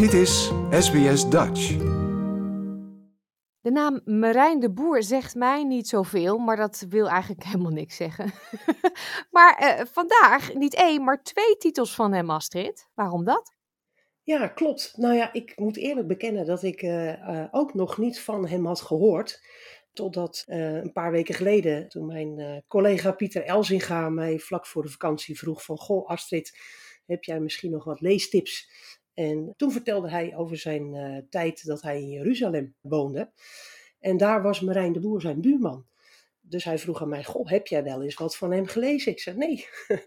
Dit is SBS Dutch. De naam Marijn de Boer zegt mij niet zoveel, maar dat wil eigenlijk helemaal niks zeggen. maar eh, vandaag niet één, maar twee titels van hem, Astrid. Waarom dat? Ja, klopt. Nou ja, ik moet eerlijk bekennen dat ik eh, eh, ook nog niet van hem had gehoord. Totdat uh, een paar weken geleden, toen mijn collega Pieter Elzinga mij vlak voor de vakantie vroeg van... Goh Astrid, heb jij misschien nog wat leestips? En toen vertelde hij over zijn tijd dat hij in Jeruzalem woonde. En daar was Marijn de Boer zijn buurman. Dus hij vroeg aan mij, goh, heb jij wel eens wat van hem gelezen? Ik zei, nee.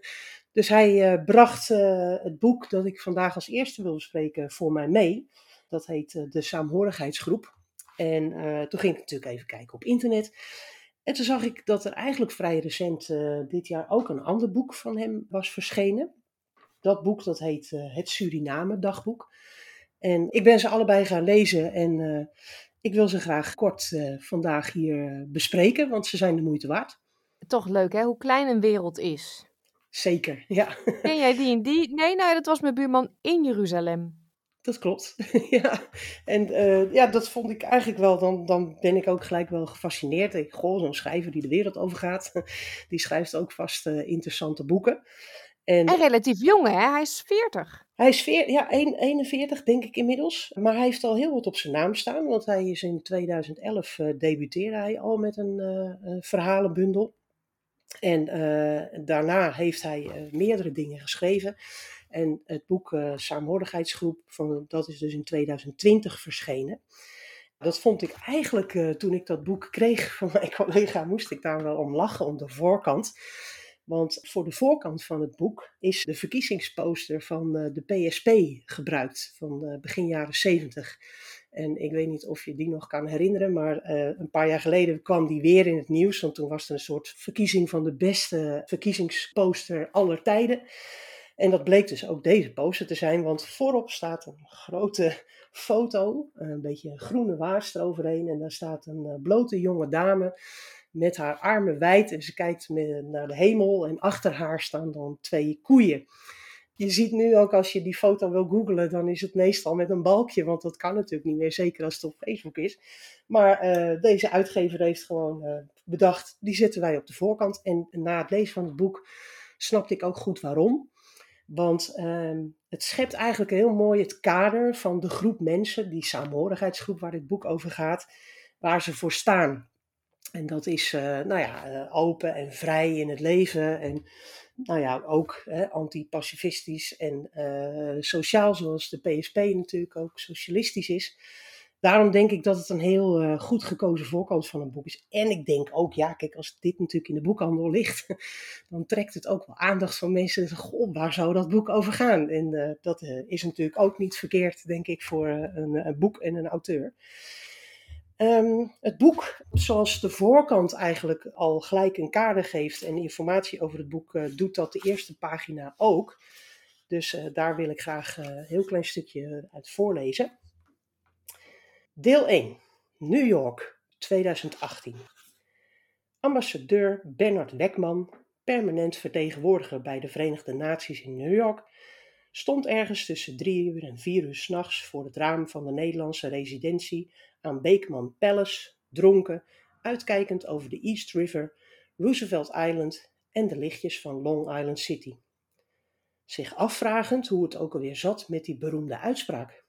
Dus hij uh, bracht uh, het boek dat ik vandaag als eerste wil bespreken voor mij mee. Dat heet De Saamhorigheidsgroep. En toen ging ik natuurlijk even kijken op internet. En toen zag ik dat er eigenlijk vrij recent dit jaar ook een ander boek van hem was verschenen. Dat boek dat heet Het Suriname Dagboek. En ik ben ze allebei gaan lezen en ik wil ze graag kort vandaag hier bespreken, want ze zijn de moeite waard. Toch leuk hè, hoe klein een wereld is. Zeker, ja. Ken jij die en die? Nee, nee, dat was mijn buurman in Jeruzalem. Dat klopt, ja. En ja, dat vond ik eigenlijk wel, dan, dan ben ik ook gelijk wel gefascineerd. Ik, goh, zo'n schrijver die de wereld overgaat, die schrijft ook vast interessante boeken. En, en, relatief jong, hè? Hij is 40. Hij is veer, ja, 41 denk ik inmiddels. Maar hij heeft al heel wat op zijn naam staan, want hij is in 2011 uh, debuteerde hij al met een verhalenbundel. En uh, daarna heeft hij meerdere dingen geschreven. En het boek Saamhorigheidsgroep, van, dat is dus in 2020 verschenen. Dat vond ik eigenlijk, toen ik dat boek kreeg van mijn collega, moest ik daar wel om lachen, om de voorkant. Want voor de voorkant van het boek is de verkiezingsposter van de PSP gebruikt, van begin jaren 70. En ik weet niet of je die nog kan herinneren, maar uh, een paar jaar geleden kwam die weer in het nieuws. Want toen was het een soort verkiezing van de beste verkiezingsposter aller tijden. En dat bleek dus ook deze poster te zijn, want voorop staat een grote foto, een beetje groene waas eroverheen. En daar staat een blote jonge dame met haar armen wijd en ze kijkt naar de hemel. En achter haar staan dan twee koeien je ziet nu ook als je die foto wil googlen, dan is het meestal met een balkje, want dat kan natuurlijk niet meer, zeker als het op Facebook is. Maar uh, deze uitgever heeft gewoon uh, bedacht, die zetten wij op de voorkant. En na het lezen van het boek snapte ik ook goed waarom. Want uh, het schept eigenlijk heel mooi het kader van de groep mensen, die saamhorigheidsgroep waar dit boek over gaat, waar ze voor staan. En dat is, uh, nou ja, open en vrij in het leven en nou ja, ook hè, antipacifistisch en uh, sociaal, zoals de PSP natuurlijk ook socialistisch is. Daarom denk ik dat het een heel goed gekozen voorkant van een boek is. En ik denk ook, ja, kijk, als dit natuurlijk in de boekhandel ligt, dan trekt het ook wel aandacht van mensen. Goh, waar zou dat boek over gaan? En dat is natuurlijk ook niet verkeerd, denk ik, voor een, een boek en een auteur. Um, het boek, zoals de voorkant eigenlijk al gelijk een kader geeft en informatie over het boek, uh, doet dat de eerste pagina ook. Dus uh, daar wil ik graag uh, een heel klein stukje uit voorlezen. Deel 1, New York, 2018. Ambassadeur Bernard Wekman, permanent vertegenwoordiger bij de Verenigde Naties in New York, stond ergens tussen drie uur en vier uur s'nachts voor het raam van de Nederlandse residentie aan Beekman Palace, dronken, uitkijkend over de East River, Roosevelt Island en de lichtjes van Long Island City. Zich afvragend hoe het ook alweer zat met die beroemde uitspraak.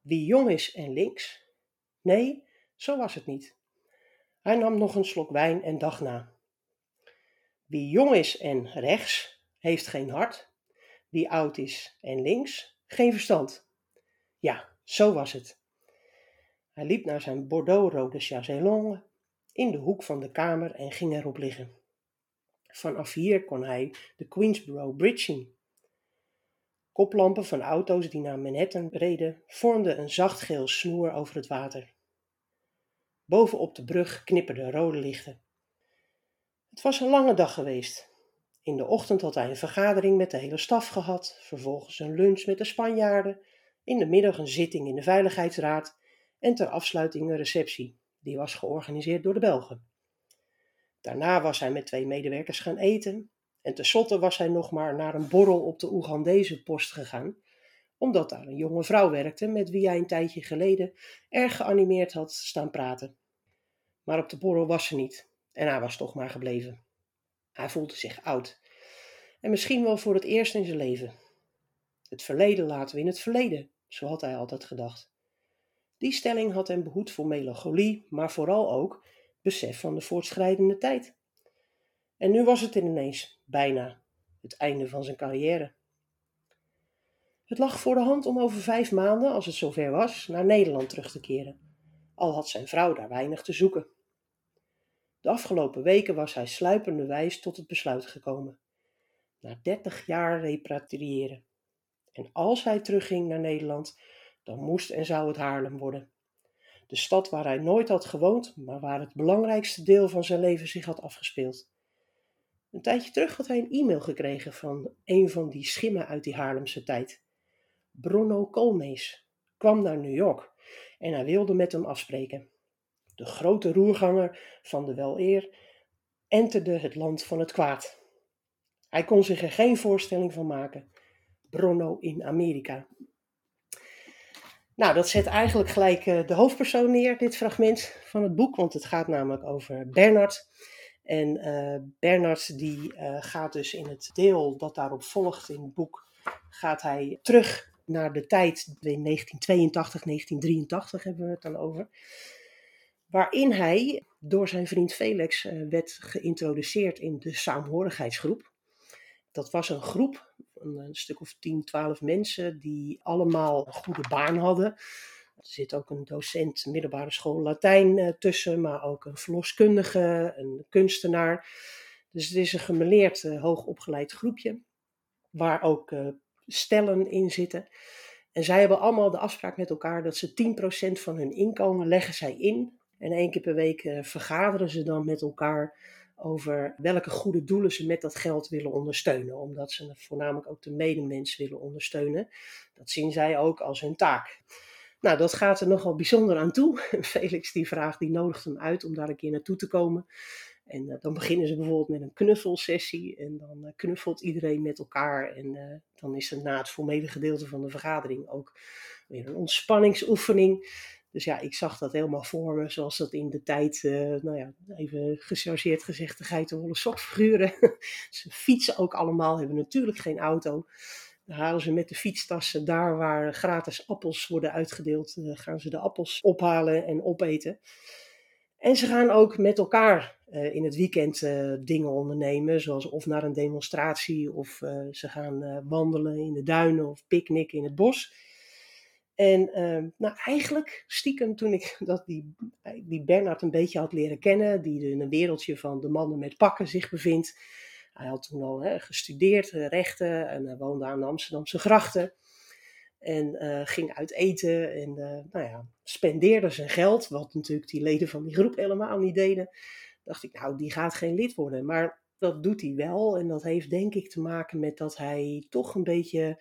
Wie jong is en links? Nee, zo was het niet. Hij nam nog een slok wijn en dacht na. Wie jong is en rechts, heeft geen hart. Wie oud is en links, geen verstand. Ja, zo was het. Hij liep naar zijn bordeauxrode chaiselongue in de hoek van de kamer en ging erop liggen. Vanaf hier kon hij de Queensboro Bridge zien. Koplampen van auto's die naar Manhattan reden vormden een zacht geel snoer over het water. Bovenop de brug knipperden rode lichten. Het was een lange dag geweest. In de ochtend had hij een vergadering met de hele staf gehad, vervolgens een lunch met de Spanjaarden, in de middag een zitting in de Veiligheidsraad en ter afsluiting een receptie, die was georganiseerd door de Belgen. Daarna was hij met twee medewerkers gaan eten en tenslotte was hij nog maar naar een borrel op de Oegandese post gegaan omdat daar een jonge vrouw werkte met wie hij een tijdje geleden erg geanimeerd had staan praten. Maar op de borrel was ze niet en hij was toch maar gebleven. Hij voelde zich oud en misschien wel voor het eerst in zijn leven. Het verleden laten we in het verleden, zo had hij altijd gedacht. Die stelling had hem behoed voor melancholie, maar vooral ook besef van de voortschrijdende tijd. En nu was het ineens bijna het einde van zijn carrière. Het lag voor de hand om over vijf maanden, als het zover was, naar Nederland terug te keren, al had zijn vrouw daar weinig te zoeken. De afgelopen weken was hij sluipenderwijs tot het besluit gekomen. Na dertig jaar repatriëren. En als hij terugging naar Nederland, dan moest en zou het Haarlem worden. De stad waar hij nooit had gewoond, maar waar het belangrijkste deel van zijn leven zich had afgespeeld. Een tijdje terug had hij een e-mail gekregen van een van die schimmen uit die Haarlemse tijd. Bruno Koolmees kwam naar New York en hij wilde met hem afspreken. De grote roerganger van de weleer enterde het land van het kwaad. Hij kon zich er geen voorstelling van maken. Bruno in Amerika. Nou, dat zet eigenlijk gelijk eh, de hoofdpersoon neer, dit fragment van het boek, want het gaat namelijk over Bernard. En uh, Bernard die uh, gaat dus in het deel dat daarop volgt in het boek, gaat hij terug naar de tijd in 1982, 1983 hebben we het dan over. Waarin hij door zijn vriend Felix uh, werd geïntroduceerd in de saamhorigheidsgroep. Dat was een groep, een, een stuk of 10, 12 mensen, die allemaal een goede baan hadden. Er zit ook een docent middelbare school Latijn uh, tussen, maar ook een verloskundige, een kunstenaar. Dus het is een gemeleerd, uh, hoogopgeleid groepje, waar ook stellen in zitten. En zij hebben allemaal de afspraak met elkaar dat ze 10% van hun inkomen leggen zij in. En één keer per week uh, vergaderen ze dan met elkaar over welke goede doelen ze met dat geld willen ondersteunen. Omdat ze voornamelijk ook de medemens willen ondersteunen. Dat zien zij ook als hun taak. Nou, dat gaat er nogal bijzonder aan toe. Felix die vraagt, die nodigt hem uit om daar een keer naartoe te komen. En uh, dan beginnen ze bijvoorbeeld met een knuffelsessie. En dan uh, knuffelt iedereen met elkaar. En dan is er na het formele gedeelte van de vergadering ook weer een ontspanningsoefening. Dus ja, ik zag dat helemaal voor me, zoals dat in de tijd, nou ja, even gechargeerd gezegd, de geitenwolle sokfiguren. ze fietsen ook allemaal, hebben natuurlijk geen auto. Dan halen ze met de fietstassen daar waar gratis appels worden uitgedeeld, gaan ze de appels ophalen en opeten. En ze gaan ook met elkaar uh, in het weekend dingen ondernemen, zoals of naar een demonstratie, of ze gaan wandelen in de duinen of picknicken in het bos. En ehm, nou, eigenlijk stiekem toen ik dat die, die Bernard een beetje had leren kennen, die in een wereldje van de mannen met pakken zich bevindt. Hij had toen al hè, gestudeerd, rechten, en hij woonde aan de Amsterdamse grachten. En uh, ging uit eten en uh, nou ja, spendeerde zijn geld, wat natuurlijk die leden van die groep helemaal niet deden. Dacht ik, nou, die gaat geen lid worden. Maar dat doet hij wel. En dat heeft denk ik te maken met dat hij toch een beetje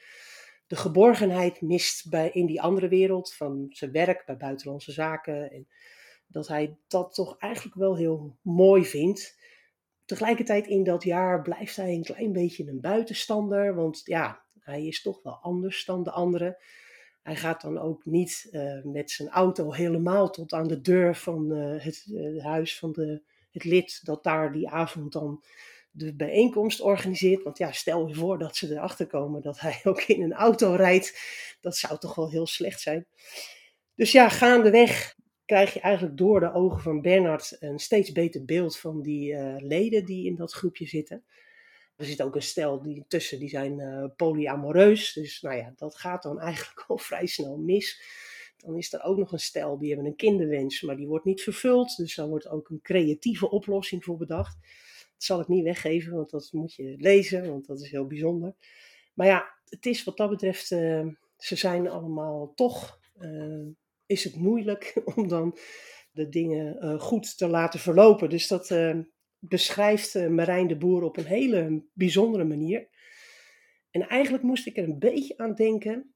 de geborgenheid mist bij, in die andere wereld van zijn werk bij buitenlandse zaken. En dat hij dat toch eigenlijk wel heel mooi vindt. Tegelijkertijd in dat jaar blijft hij een klein beetje een buitenstander. Want ja, hij is toch wel anders dan de anderen. Hij gaat dan ook niet uh, met zijn auto helemaal tot aan de deur van uh, het uh, huis van de, het lid dat daar die avond dan de bijeenkomst organiseert. Want ja, stel je voor dat ze erachter komen dat hij ook in een auto rijdt. Dat zou toch wel heel slecht zijn. Dus ja, gaandeweg krijg je eigenlijk door de ogen van Bernard een steeds beter beeld van die leden die in dat groepje zitten. Er zit ook een stel die tussen, die zijn uh, polyamoreus. Dus nou ja, dat gaat dan eigenlijk al vrij snel mis. Dan is er ook nog een stel, die hebben een kinderwens, maar die wordt niet vervuld. Dus daar wordt ook een creatieve oplossing voor bedacht. Zal ik niet weggeven, want dat moet je lezen, want dat is heel bijzonder. Maar ja, het is wat dat betreft, uh, ze zijn allemaal toch, uh, is het moeilijk om dan de dingen goed te laten verlopen. Dus dat, beschrijft Marijn de Boer op een hele bijzondere manier. En eigenlijk moest ik er een beetje aan denken,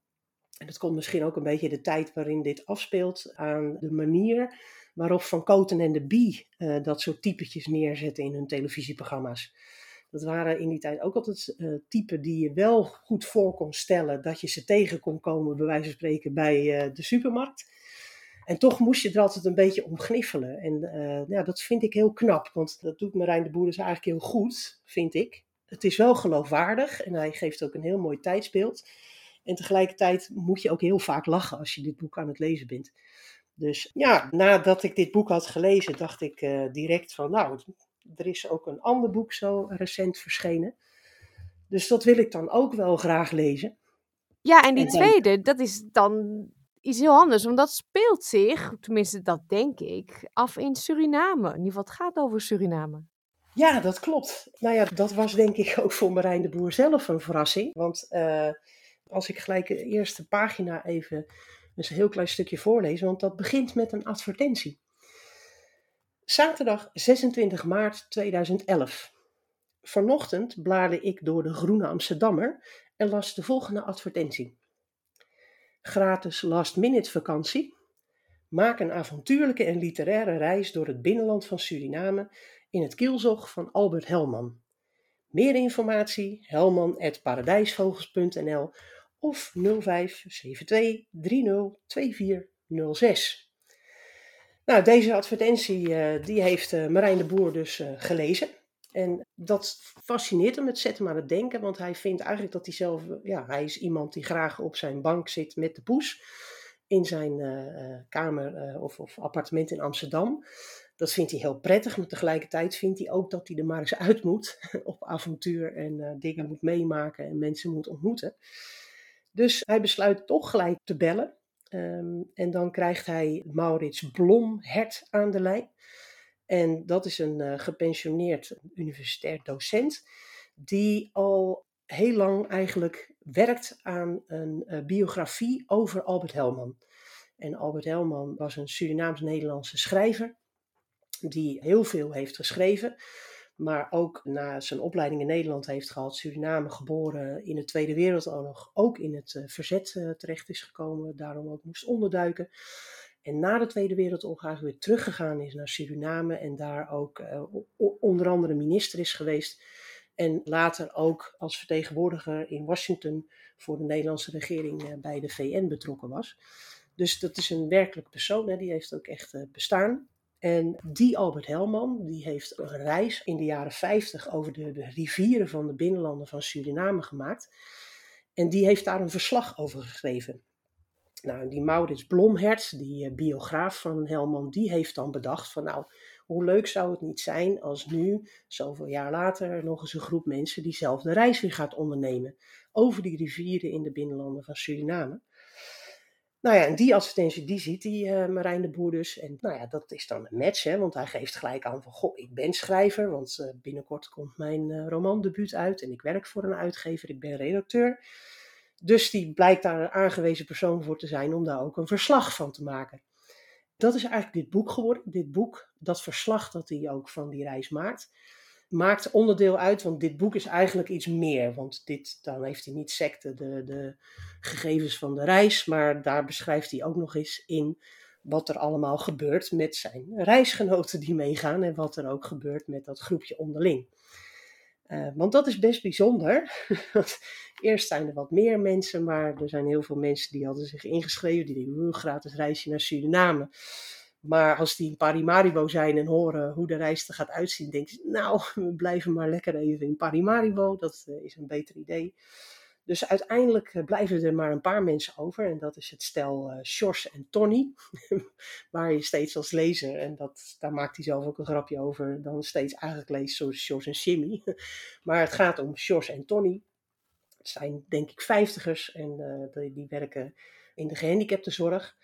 en dat komt misschien ook een beetje de tijd waarin dit afspeelt, aan de manier waarop Van Koten en de Bie uh, dat soort typetjes neerzetten in hun televisieprogramma's. Dat waren in die tijd ook altijd uh, typen die je wel goed voor kon stellen dat je ze tegen kon komen, bij wijze van spreken, bij uh, de supermarkt. En toch moest je er altijd een beetje om gniffelen. En ja, dat vind ik heel knap, want dat doet Marijn de Boer dus eigenlijk heel goed, vind ik. Het is wel geloofwaardig en hij geeft ook een heel mooi tijdsbeeld. En tegelijkertijd moet je ook heel vaak lachen als je dit boek aan het lezen bent. Dus ja, nadat ik dit boek had gelezen, dacht ik uh, direct van, nou, er is ook een ander boek zo recent verschenen. Dus dat wil ik dan ook wel graag lezen. Ja, en die en dan... tweede, dat is dan iets heel anders, want dat speelt zich, tenminste dat denk ik, af in Suriname. In ieder geval, het gaat over Suriname. Ja, dat klopt. Nou ja, dat was denk ik ook voor Marijn de Boer zelf een verrassing. Want uh, als ik gelijk de eerste pagina even een heel klein stukje voorlees, want dat begint met een advertentie. Zaterdag 26 maart 2011. Vanochtend blaarde ik door de Groene Amsterdammer en las de volgende advertentie. Gratis last-minute vakantie. Maak een avontuurlijke en literaire reis door het binnenland van Suriname in het kielzog van Albert Helman. Meer informatie helman.paradijsvogels.nl of 0572 302406. Nou, deze advertentie uh, die heeft uh, Marijn de Boer dus uh, gelezen. En dat fascineert hem, het zet hem aan het denken, want hij vindt eigenlijk dat hij zelf, ja, hij is iemand die graag op zijn bank zit met de poes in zijn kamer of, of appartement in Amsterdam. Dat vindt hij heel prettig, maar tegelijkertijd vindt hij ook dat hij er maar eens uit moet op avontuur en dingen moet meemaken en mensen moet ontmoeten. Dus hij besluit toch gelijk te bellen. Um, en dan krijgt hij Maurits Blomhert aan de lijn. En dat is een uh, gepensioneerd universitair docent, die al heel lang eigenlijk werkt aan een uh, biografie over Albert Helman. En Albert Helman was een Surinaams-Nederlandse schrijver, die heel veel heeft geschreven maar ook na zijn opleiding in Nederland heeft gehad, Suriname geboren in de Tweede Wereldoorlog, ook in het uh, verzet uh, terecht is gekomen, daarom ook moest onderduiken. En na de Tweede Wereldoorlog weer teruggegaan is naar Suriname en daar ook uh, onder andere minister is geweest. En later ook als vertegenwoordiger in Washington voor de Nederlandse regering bij de VN betrokken was. Dus dat is een werkelijk persoon, hè, die heeft ook echt bestaan. En die Albert Helman, die heeft een reis in de jaren 50 over de, rivieren van de binnenlanden van Suriname gemaakt. En die heeft daar een verslag over geschreven. Nou, die Maurits Blomhert, die uh, biograaf van Helman, die heeft dan bedacht van nou, hoe leuk zou het niet zijn als nu, zoveel jaar later, nog eens een groep mensen diezelfde reis weer gaat ondernemen. Over die rivieren in de binnenlanden van Suriname. Nou ja, en die advertentie die ziet die uh, Marijn de Boer dus. En nou ja, dat is dan een match, hè, want hij geeft gelijk aan van, goh, ik ben schrijver, want uh, binnenkort komt mijn uh, romandebuut uit en ik werk voor een uitgever, ik ben redacteur. Dus die blijkt daar een aangewezen persoon voor te zijn om daar ook een verslag van te maken. Dat is eigenlijk dit boek geworden, dit boek, dat verslag dat hij ook van die reis maakt maakt onderdeel uit, want dit boek is eigenlijk iets meer. Want dit, dan heeft hij niet secte de, de gegevens van de reis, maar daar beschrijft hij ook nog eens in wat er allemaal gebeurt met zijn reisgenoten die meegaan en wat er ook gebeurt met dat groepje onderling. Uh, want dat is best bijzonder. Eerst zijn er wat meer mensen, maar er zijn heel veel mensen die hadden zich ingeschreven. Die denken, gratis reisje naar Suriname. Maar als die in Parimaribo zijn en horen hoe de reis er gaat uitzien, denken ze, nou, we blijven maar lekker even in Parimaribo. Dat uh, is een beter idee. Dus uiteindelijk uh, blijven er maar een paar mensen over. En dat is het stel uh, en Tony. waar je steeds als lezer, en dat, daar maakt hij zelf ook een grapje over, dan steeds eigenlijk leest zoals Sjors en Jimmy. maar het gaat om Sjors en Tony. Het zijn denk ik vijftigers en die, die werken in de gehandicaptenzorg.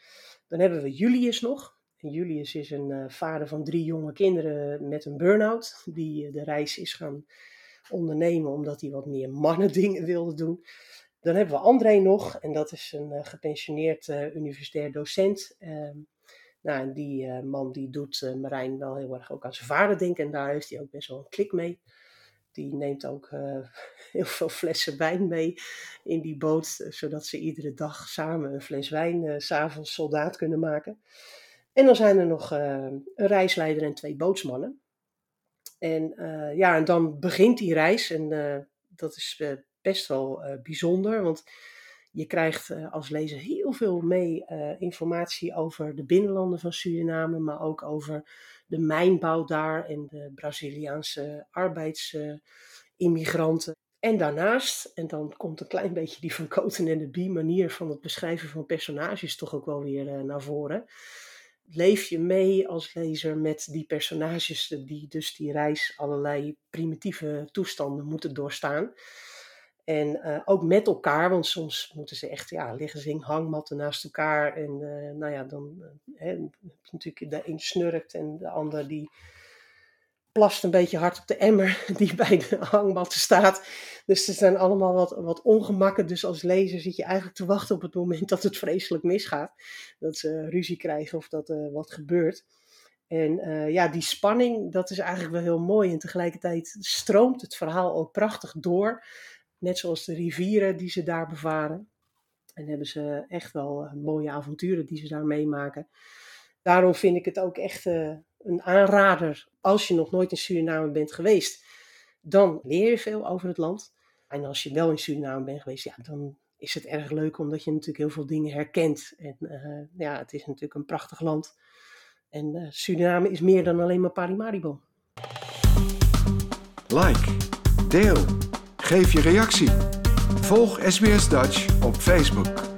Dan hebben we Julius nog. Julius is een uh, vader van drie jonge kinderen met een burn-out, die uh, de reis is gaan ondernemen omdat hij wat meer mannendingen wilde doen. Dan hebben we André nog, en dat is een uh, gepensioneerd universitair docent. Ehm, nou, en die man die doet Marijn wel heel erg ook aan zijn vader denken en daar heeft hij ook best wel een klik mee. Die neemt ook heel veel flessen wijn mee in die boot, zodat ze iedere dag samen een fles wijn s s'avonds soldaat kunnen maken. En dan zijn er nog uh, een reisleider en twee bootsmannen. En ja, en dan begint die reis en dat is best wel bijzonder, want je krijgt als lezer heel veel mee informatie over de binnenlanden van Suriname, maar ook over de mijnbouw daar en de Braziliaanse arbeidsimmigranten. En daarnaast, en dan komt een klein beetje die van Koten en de manier van het beschrijven van personages toch ook wel weer uh, naar voren. Leef je mee als lezer met die personages die dus die reis allerlei primitieve toestanden moeten doorstaan. En uh, ook met elkaar, want soms moeten ze echt, ja, liggen ze hangmatten naast elkaar. En uh, nou ja, dan heb je natuurlijk de een snurkt en de ander die plast een beetje hard op de emmer die bij de hangmatten staat. Dus er zijn allemaal wat, wat ongemakken. Dus als lezer zit je eigenlijk te wachten op het moment dat het vreselijk misgaat. Dat ze ruzie krijgen of dat er wat gebeurt. En ja, die spanning, dat is eigenlijk wel heel mooi. En tegelijkertijd stroomt het verhaal ook prachtig door. Net zoals de rivieren die ze daar bevaren. En hebben ze echt wel eh, mooie avonturen die ze daar meemaken. Daarom vind ik het ook echt een aanrader. Als je nog nooit in Suriname bent geweest, dan leer je veel over het land. En als je wel in Suriname bent geweest, ja, dan is het erg leuk omdat je natuurlijk heel veel dingen herkent. En uh, ja, het is natuurlijk een prachtig land. En uh, Suriname is meer dan alleen maar Parimaribo. Like, deel Geef je reactie. Volg SBS Dutch op Facebook.